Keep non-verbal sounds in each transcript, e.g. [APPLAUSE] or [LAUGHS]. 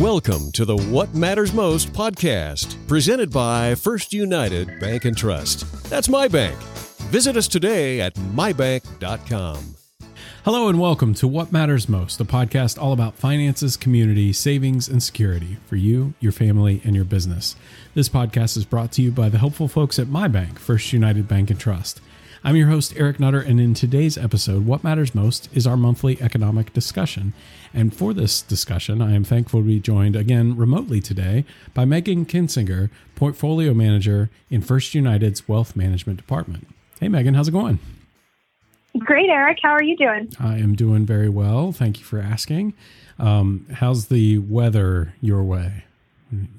Welcome to the What Matters Most podcast, presented by First United Bank and Trust. That's my bank. Visit us today at mybank.com. Hello and welcome to What Matters Most, a podcast all about finances, community, savings, and security for you, your family, and your business. This podcast is brought to you by the helpful folks at my bank, First United Bank and Trust. I'm your host, Eric Nutter, and in today's episode, what matters most is our monthly economic discussion. And for this discussion, I am thankful to be joined again remotely today by Megan Kinsinger, Portfolio Manager in First United's Wealth Management Department. Hey, Megan, how's it going? Great, Eric. How are you doing? I am doing very well. Thank you for asking. Um, how's the weather your way?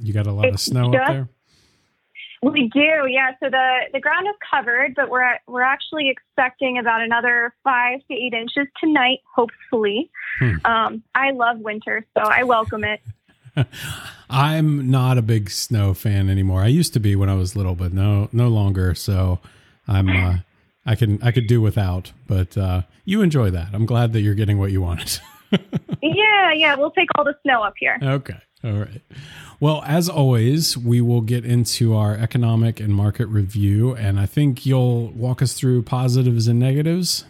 You got a lot It's of snow just up there? We do, yeah. So the the ground is covered, but we're we're actually expecting about another five to eight inches tonight, hopefully. Hmm. Um, I love winter, so I welcome it. [LAUGHS] I'm not a big snow fan anymore. I used to be when I was little, but no, no longer. So I'm, uh, I can, I could do without. But uh, you enjoy that. I'm glad that you're getting what you wanted. [LAUGHS] yeah, yeah. We'll take all the snow up here. okay, all right. Well, as always, we will get into our economic and market review, and I think you'll walk us through positives and negatives.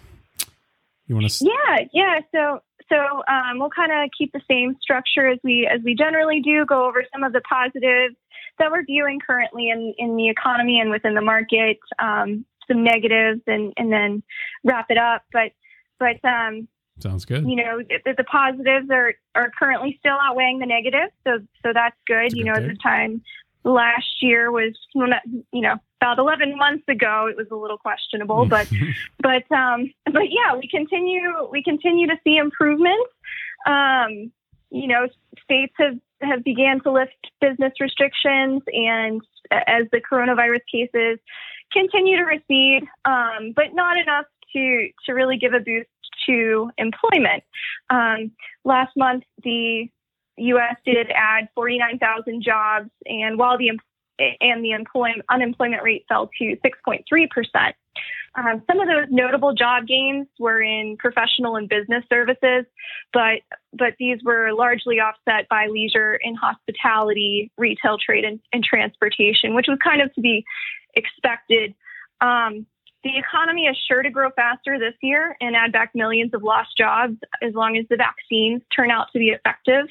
You want to? Yeah, yeah. So so um, we'll kind of keep the same structure as we as we generally do. Go over some of the positives that we're viewing currently in in the economy and within the market. Um, some negatives, and and then wrap it up. But but um, Sounds good. you know the, the positives are are currently still outweighing the negatives. So so that's good. That's you know, at the time last year was you know about 11 months ago it was a little questionable but [LAUGHS] but um but yeah we continue we continue to see improvements um you know states have have began to lift business restrictions and as the coronavirus cases continue to recede um but not enough to to really give a boost to employment um last month the US did add 49,000 jobs and while the and the employment unemployment rate fell to 6.3 percent. Um, some of those notable job gains were in professional and business services, but but these were largely offset by leisure and hospitality, retail, trade, and, and transportation, which was kind of to be expected. Um, the economy is sure to grow faster this year and add back millions of lost jobs as long as the vaccines turn out to be effective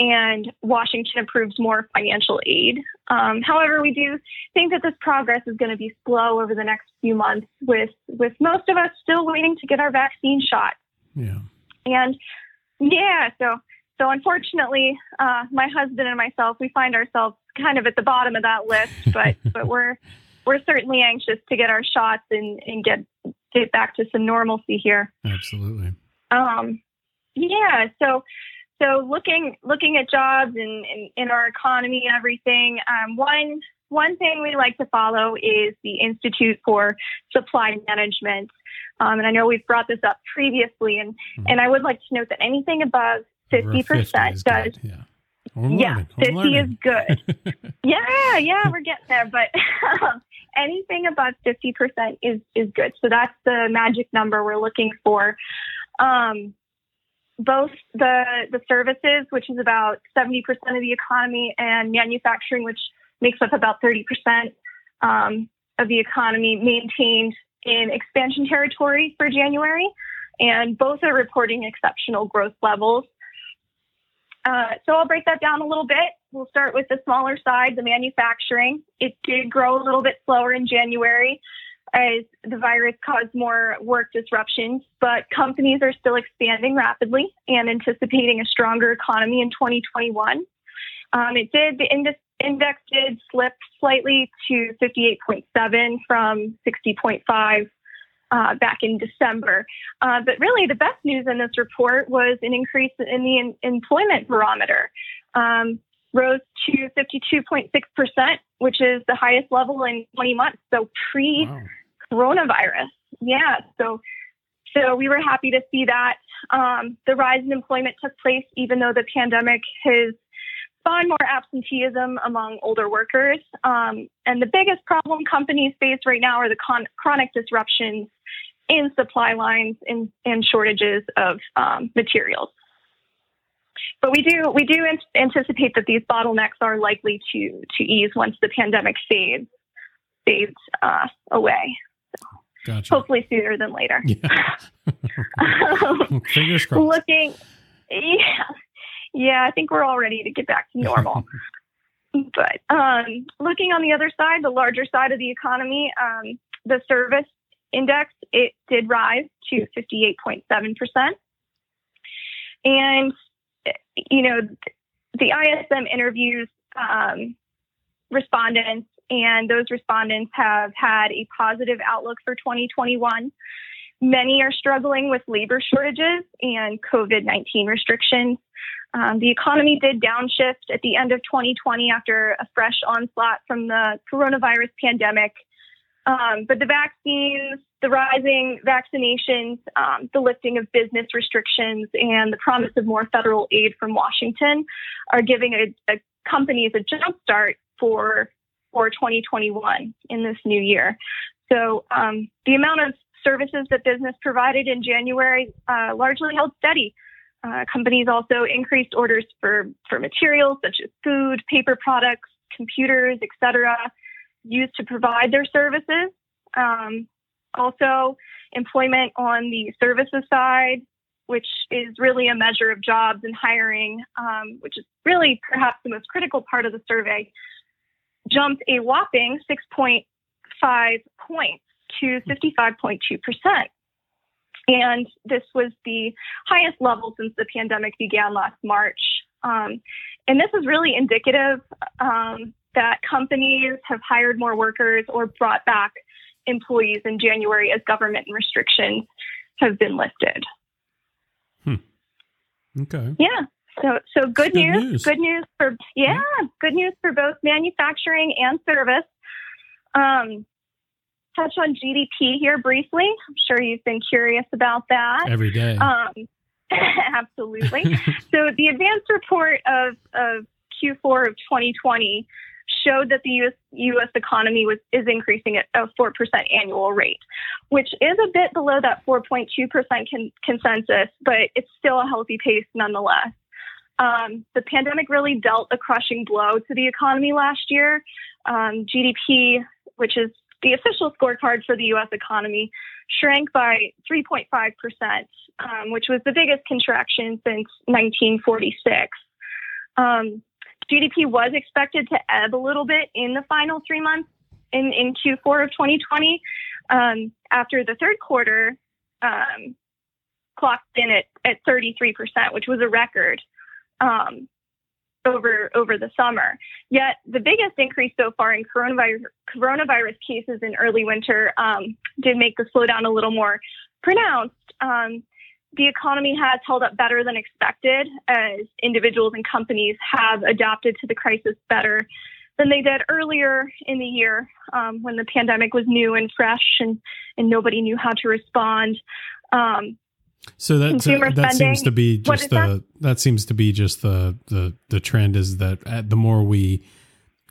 and Washington approves more financial aid. Um, however, we do think that this progress is going to be slow over the next few months, with with most of us still waiting to get our vaccine shot. yeah. And yeah, so so unfortunately, uh, my husband and myself, we find ourselves kind of at the bottom of that list, but [LAUGHS] but we're we're certainly anxious to get our shots and and get get back to some normalcy here. Absolutely. Um, yeah, so so looking looking at jobs and in, in our economy and everything, um, one one thing we like to follow is the Institute for Supply Management. Um, and I know we've brought this up previously, and, and I would like to note that anything above 50% 50 is does good. Yeah. Yeah, learning. 50 is good. [LAUGHS] yeah, yeah, we're getting there. But [LAUGHS] um, anything above 50% is, is good. So that's the magic number we're looking for. Um, both the, the services, which is about 70% of the economy, and manufacturing, which makes up about 30% um, of the economy, maintained in expansion territory for January. And both are reporting exceptional growth levels. Uh, so I'll break that down a little bit. We'll start with the smaller side, the manufacturing. It did grow a little bit slower in January as the virus caused more work disruptions, but companies are still expanding rapidly and anticipating a stronger economy in 2021. Um, it did, the index, index did slip slightly to 58.7 from 60.5 uh, back in December. Uh, but really, the best news in this report was an increase in the in- employment barometer. Um, rose to 52.6%, which is the highest level in 20 months. So pre coronavirus. Yeah. So so we were happy to see that. Um, the rise in employment took place even though the pandemic has spawned more absenteeism among older workers. Um, and the biggest problem companies face right now are the con- chronic disruptions in supply lines and, and shortages of um, materials. but we do we do anticipate that these bottlenecks are likely to to ease once the pandemic fades fades uh, away. Gotcha. Hopefully sooner than later. Yeah. um, [LAUGHS] [LAUGHS] Fingers crossed. Looking, yeah, yeah. I think we're all ready to get back to normal. [LAUGHS] but um, looking on the other side, the larger side of the economy, um, the service index it did rise to fifty eight point seven percent, and you know the ISM interviews um, respondents and those respondents have had a positive outlook for 2021. Many are struggling with labor shortages and COVID 19 restrictions. Um, the economy did downshift at the end of 2020 after a fresh onslaught from the coronavirus pandemic. Um, but the vaccines, the rising vaccinations, um, the lifting of business restrictions, and the promise of more federal aid from Washington are giving a, a companies a jumpstart for for 2021 in this new year. So um, the amount of services that business provided in January uh, largely held steady. Uh, companies also increased orders for, for materials such as food, paper products, computers, etc., used to provide their services. Um, also, employment on the services side, which is really a measure of jobs and hiring, um, which is really perhaps the most critical part of the survey, jumped a whopping 6.5 points to 55.2%. And this was the highest level since the pandemic began last March. Um, and this is really indicative um, that companies have hired more workers or brought back employees in January as government restrictions have been lifted. Hmm. Okay. Yeah. So, so good, good news, news, Good news for yeah, yeah, good news for both manufacturing and service. Um, touch on GDP here briefly. I'm sure you've been curious about that every day. Um, [LAUGHS] absolutely. [LAUGHS] so, the advanced report of of Q4 of 2020 showed that the US, US economy was is increasing at a 4% annual rate, which is a bit below that 4.2% con- consensus, but it's still a healthy pace nonetheless. Um, the pandemic really dealt a crushing blow to the economy last year. Um, GDP, which is the official scorecard for the U.S. economy, shrank by 3.5%, um, which was the biggest contraction since 1946. Um, GDP was expected to ebb a little bit in the final three months in, in Q4 of 2020. Um, after the third quarter, um, clocked in at, at 33%, which was a record um, over over the summer. Yet the biggest increase so far in coronavirus coronavirus cases in early winter um, did make the slowdown a little more pronounced. Um, the economy has held up better than expected as individuals and companies have adapted to the crisis better than they did earlier in the year um, when the pandemic was new and fresh and, and nobody knew how to respond. Um, so that uh, that seems to be just the that? that? seems to be just the the the trend is that uh, the more we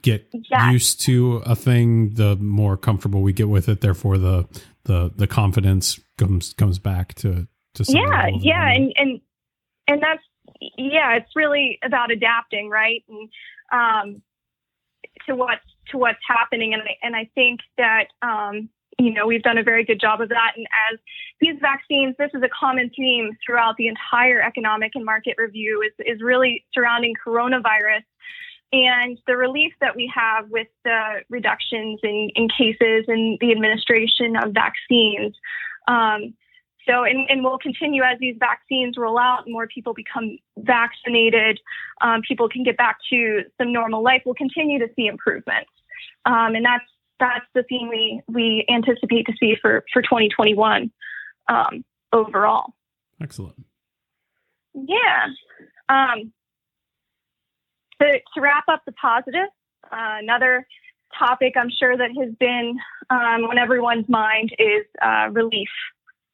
get used to a thing, the more comfortable we get with it. Therefore, the the the confidence comes comes back to to yeah yeah and and and that's yeah it's really about adapting right and um to what to what's happening and I, and I think that um you know, we've done a very good job of that. And as these vaccines, this is a common theme throughout the entire economic and market review is, is really surrounding coronavirus and the relief that we have with the reductions in, in cases and the administration of vaccines. Um, so, and, and we'll continue as these vaccines roll out more people become vaccinated, um, people can get back to some normal life. We'll continue to see improvements. Um, and that's that's the theme we we anticipate to see for for 2021 um, overall. Excellent. Yeah. Um, to, to wrap up the positive, uh, another topic I'm sure that has been um, on everyone's mind is uh, relief.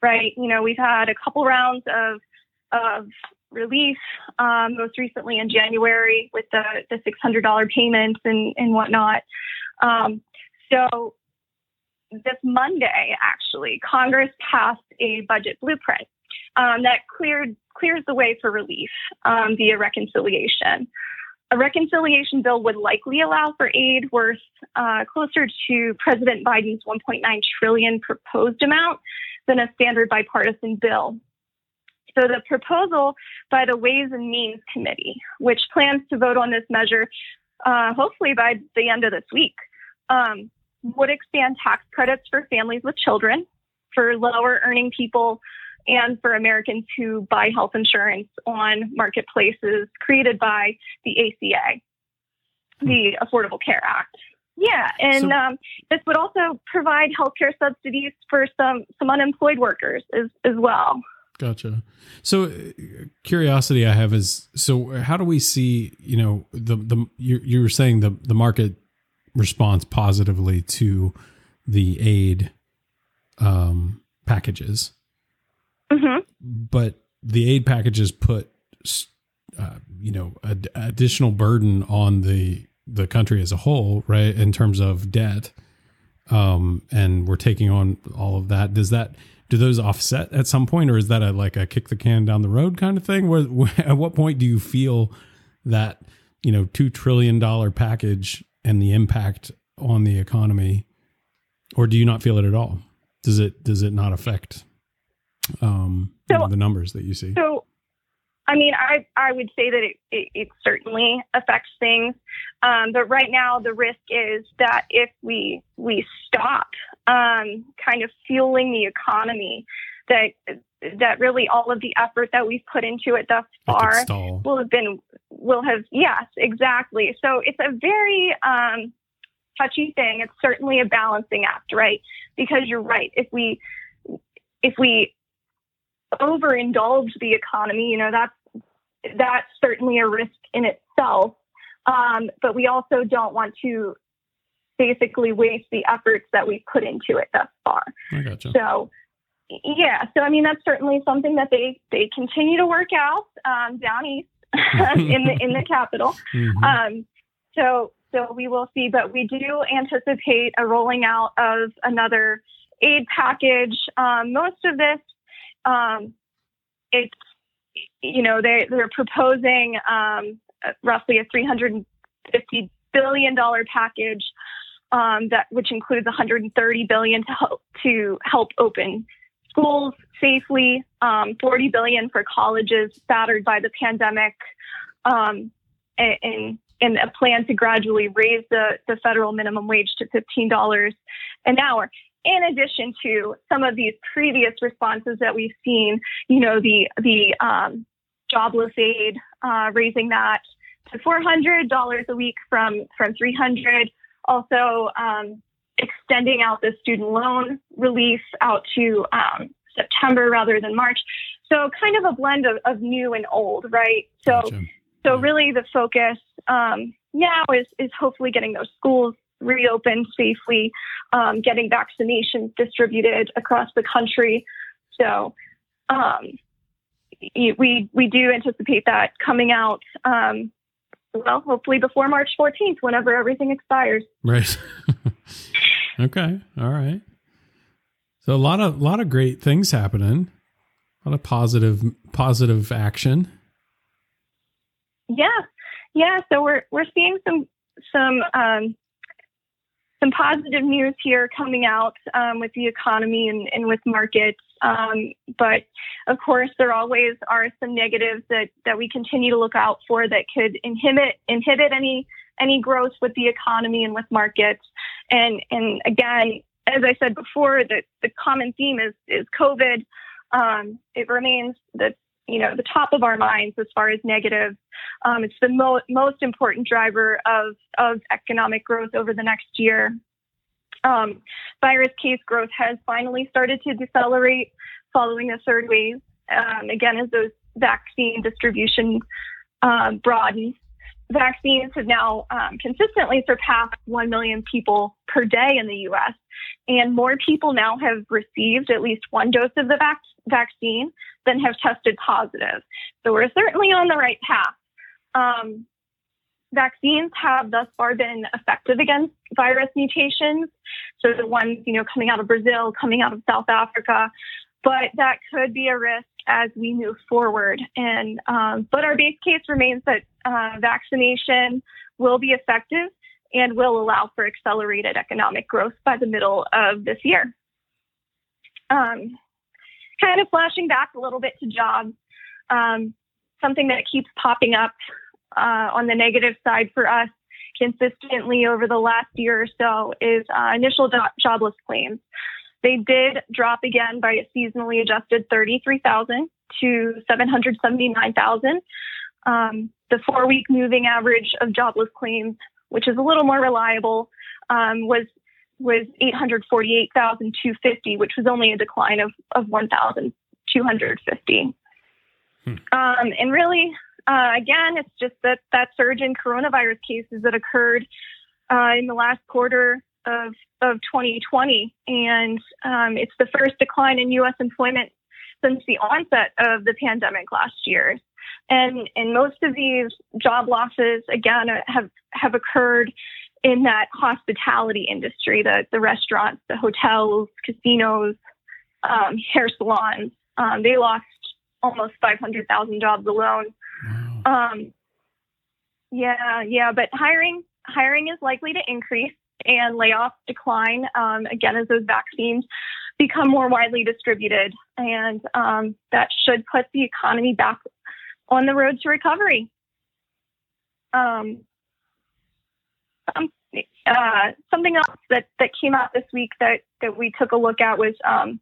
Right. You know, we've had a couple rounds of of relief, um, most recently in January with the the $600 payments and and whatnot. Um, so this Monday, actually, Congress passed a budget blueprint. um, that cleared clears the way for relief um, via reconciliation. A reconciliation bill would likely allow for aid worth uh, closer to President Biden's 1.9 trillion proposed amount than a standard bipartisan bill. So the proposal by the Ways and Means Committee, which plans to vote on this measure uh, hopefully by the end of this week, um, would expand tax credits for families with children, for lower earning people, and for Americans who buy health insurance on marketplaces created by the ACA, the Affordable Care Act. Yeah, and so, um, this would also provide healthcare subsidies for some some unemployed workers as as well. Gotcha. So, uh, curiosity I have is so how do we see you know the the you, you were saying the the market response positively to the aid um, packages, mm-hmm. but the aid packages put uh, you know ad- additional burden on the the country as a whole, right? In terms of debt, um, and we're taking on all of that. Does that do those offset at some point, or is that a like a kick the can down the road kind of thing? Where, where [LAUGHS] at what point do you feel that you know two trillion dollar package and the impact on the economy, or do you not feel it at all? Does it does it not affect um, so, you know, the numbers that you see? So I mean, I I would say that it, it, it certainly affects things, um, but right now the risk is that if we we stop um, kind of fueling the economy, that that really all of the effort that we've put into it thus far will have been will have yes exactly. So it's a very um, touchy thing. It's certainly a balancing act, right? Because you're right. If we if we overindulge the economy, you know, that's that's certainly a risk in itself. Um, but we also don't want to basically waste the efforts that we've put into it thus far. I gotcha. So yeah, so I mean that's certainly something that they they continue to work out um, down east [LAUGHS] in the in the capital. Mm-hmm. Um, so so we will see, but we do anticipate a rolling out of another aid package. Um, most of this um, it's you know they they're proposing um, roughly a 350 billion dollar package um, that which includes 130 billion to help to help open schools safely, um, 40 billion for colleges battered by the pandemic, um, and, and a plan to gradually raise the, the federal minimum wage to $15 an hour in addition to some of these previous responses that we've seen, you know, the the um, jobless aid, uh, raising that to $400 a week from from 300. Also, um, extending out the student loan relief out to um, September rather than March. So, kind of a blend of, of new and old, right? So, gotcha. so really the focus um, now is is hopefully getting those schools reopened safely, um, getting vaccinations distributed across the country. So um, we we do anticipate that coming out. Um, well, hopefully before March 14th, whenever everything expires. Right. [LAUGHS] okay. All right. So a lot of lot of great things happening. A lot of positive positive action. Yeah. Yeah. So we're we're seeing some some um, some positive news here coming out um, with the economy and, and with markets. Um, but of course, there always are some negatives that, that we continue to look out for that could inhibit inhibit any any growth with the economy and with markets. And and again, as I said before, the, the common theme is is COVID. Um, it remains the you know the top of our minds as far as negative. Um, it's the mo- most important driver of of economic growth over the next year. Um, virus case growth has finally started to decelerate following the third wave. Um, again, as those vaccine distribution um, broadens, vaccines have now um, consistently surpassed 1 million people per day in the U.S. And more people now have received at least one dose of the vac- vaccine than have tested positive. So we're certainly on the right path. Um, vaccines have thus far been effective against virus mutations. So the ones, you know, coming out of Brazil, coming out of South Africa, but that could be a risk as we move forward. And um, but our base case remains that uh, vaccination will be effective and will allow for accelerated economic growth by the middle of this year. Um, kind of flashing back a little bit to jobs, um, something that keeps popping up uh, on the negative side for us consistently over the last year or so is uh, initial jobless claims. They did drop again by a seasonally adjusted 33,000 to 779,000. Um, the four week moving average of jobless claims, which is a little more reliable, um, was was 848,250, which was only a decline of, of 1,250. Hmm. Um, and really, uh, again, it's just that that surge in coronavirus cases that occurred uh, in the last quarter of of 2020, and um, it's the first decline in U.S. employment since the onset of the pandemic last year. And and most of these job losses, again, have have occurred in that hospitality industry, the the restaurants, the hotels, casinos, um, hair salons. Um, they lost almost 500,000 jobs alone. Wow. Um, yeah, yeah, but hiring hiring is likely to increase and layoffs decline um, again as those vaccines become more widely distributed, and um, that should put the economy back on the road to recovery. Um, um, uh, something else that, that came out this week that, that we took a look at was um,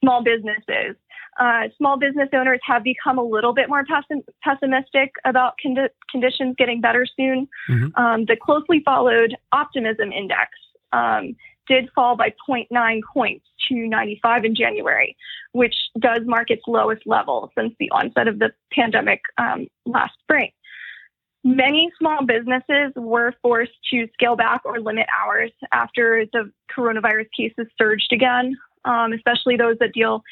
small businesses. Uh, small business owners have become a little bit more pessim- pessimistic about condi- conditions getting better soon. Mm-hmm. Um, the closely followed optimism index um, did fall by 0.9 points to 95 in January, which does mark its lowest level since the onset of the pandemic um, last spring. Many small businesses were forced to scale back or limit hours after the coronavirus cases surged again, um, especially those that deal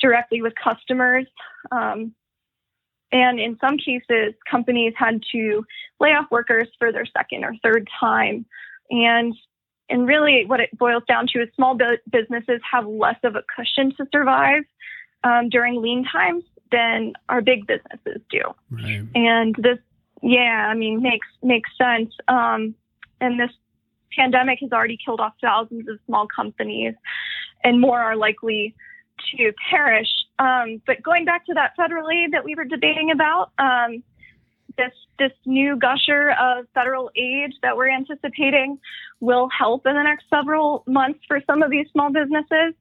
directly with customers. Um, and in some cases, companies had to lay off workers for their second or third time. And and really, what it boils down to is small businesses have less of a cushion to survive um, during lean times than our big businesses do. Right. And this, yeah, I mean, makes makes sense. Um, and this pandemic has already killed off thousands of small companies, and more are likely to perish. Um, but going back to that federal aid that we were debating about, um, this this new gusher of federal aid that we're anticipating will help in the next several months for some of these small businesses,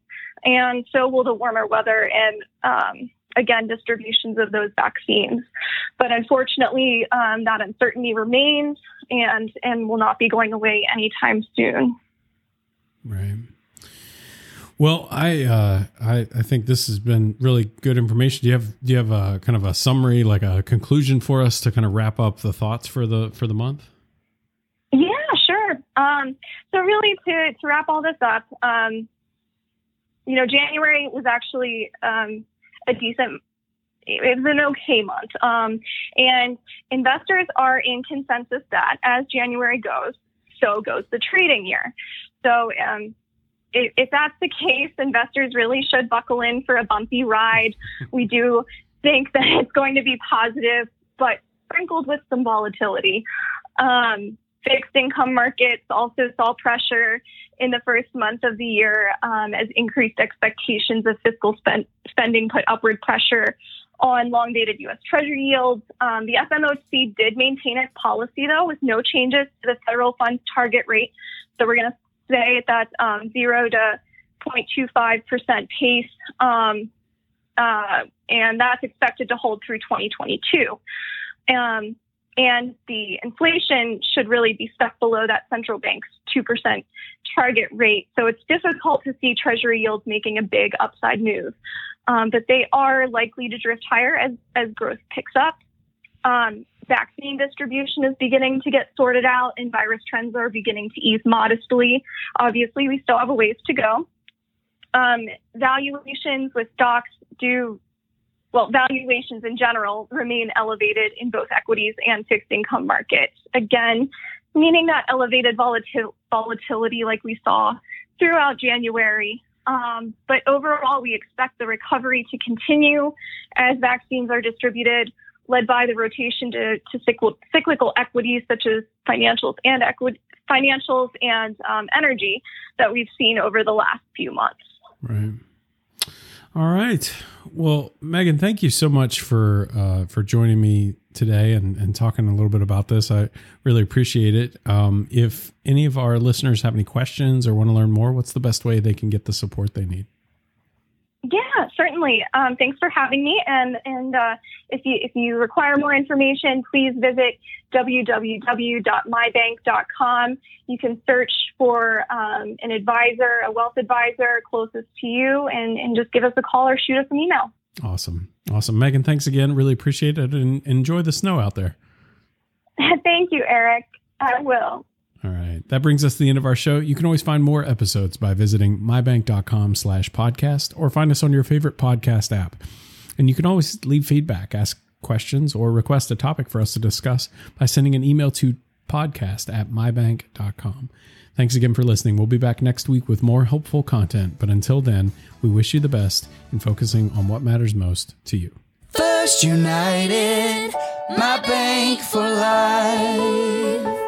and so will the warmer weather and um, again distributions of those vaccines. But unfortunately, um, that uncertainty remains and and will not be going away anytime soon. Right. Well, I, uh, I I think this has been really good information. Do you have do you have a kind of a summary, like a conclusion for us to kind of wrap up the thoughts for the for the month? Yeah, sure. Um, so really, to to wrap all this up, um, you know, January was actually um, a decent. It was an okay month, um, and investors are in consensus that as January goes, so goes the trading year. So um, if that's the case, investors really should buckle in for a bumpy ride. We do think that [LAUGHS] it's going to be positive, but sprinkled with some volatility. Um, fixed income markets also saw pressure in the first month of the year um, as increased expectations of fiscal spend- spending put upward pressure on long dated U.S. Treasury yields. Um, the FOMC did maintain its policy, though, with no changes to the federal funds target rate. So we're going to today at that um, 0 to 0.25% pace. Um, uh, and that's expected to hold through 2022. Um, and the inflation should really be stuck below that central bank's 2% target rate. So it's difficult to see Treasury yields making a big upside move. Um, but they are likely to drift higher as, as growth picks up. Um, vaccine distribution is beginning to get sorted out and virus trends are beginning to ease modestly. Obviously, we still have a ways to go. Um, valuations with stocks do, well, valuations in general remain elevated in both equities and fixed income markets. Again, meaning that elevated volatil- volatility like we saw throughout January Um, but overall, we expect the recovery to continue as vaccines are distributed, led by the rotation to, to cyclical, cyclical equities such as financials and equity, financials and um, energy that we've seen over the last few months. Right. All right. Well, Megan, thank you so much for uh, for joining me today and, and talking a little bit about this. I really appreciate it. Um, if any of our listeners have any questions or want to learn more, what's the best way they can get the support they need? Yeah, certainly. Um, thanks for having me. And and uh, if you if you require more information, please visit www.mybank.com. You can search for um, an advisor, a wealth advisor closest to you, and and just give us a call or shoot us an email. Awesome, awesome, Megan. Thanks again. Really appreciate it, and enjoy the snow out there. [LAUGHS] Thank you, Eric. I will. All right. That brings us to the end of our show. You can always find more episodes by visiting mybank.com slash podcast or find us on your favorite podcast app. And you can always leave feedback, ask questions, or request a topic for us to discuss by sending an email to podcast at mybank.com. Thanks again for listening. We'll be back next week with more helpful content. But until then, we wish you the best in focusing on what matters most to you. First United, my bank for life.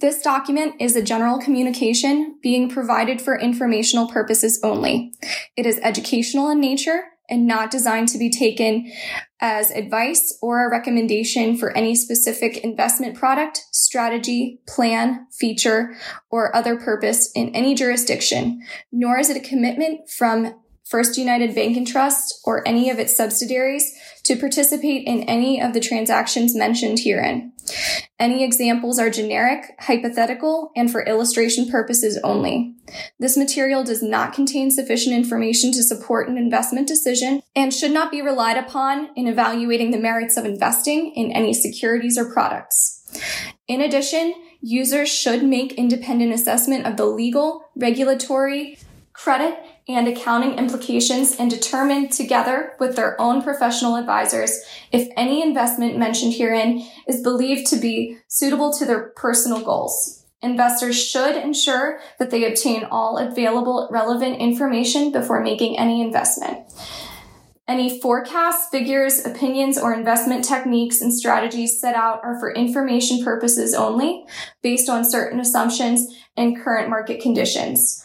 This document is a general communication being provided for informational purposes only. It is educational in nature and not designed to be taken as advice or a recommendation for any specific investment product, strategy, plan, feature, or other purpose in any jurisdiction, nor is it a commitment from First United Bank and Trust or any of its subsidiaries to participate in any of the transactions mentioned herein. Any examples are generic, hypothetical, and for illustration purposes only. This material does not contain sufficient information to support an investment decision and should not be relied upon in evaluating the merits of investing in any securities or products. In addition, users should make independent assessment of the legal, regulatory, credit, and accounting implications and determine together with their own professional advisors if any investment mentioned herein is believed to be suitable to their personal goals. Investors should ensure that they obtain all available relevant information before making any investment. Any forecasts, figures, opinions, or investment techniques and strategies set out are for information purposes only, based on certain assumptions and current market conditions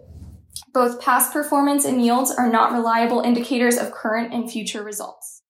Both past performance and yields are not reliable indicators of current and future results.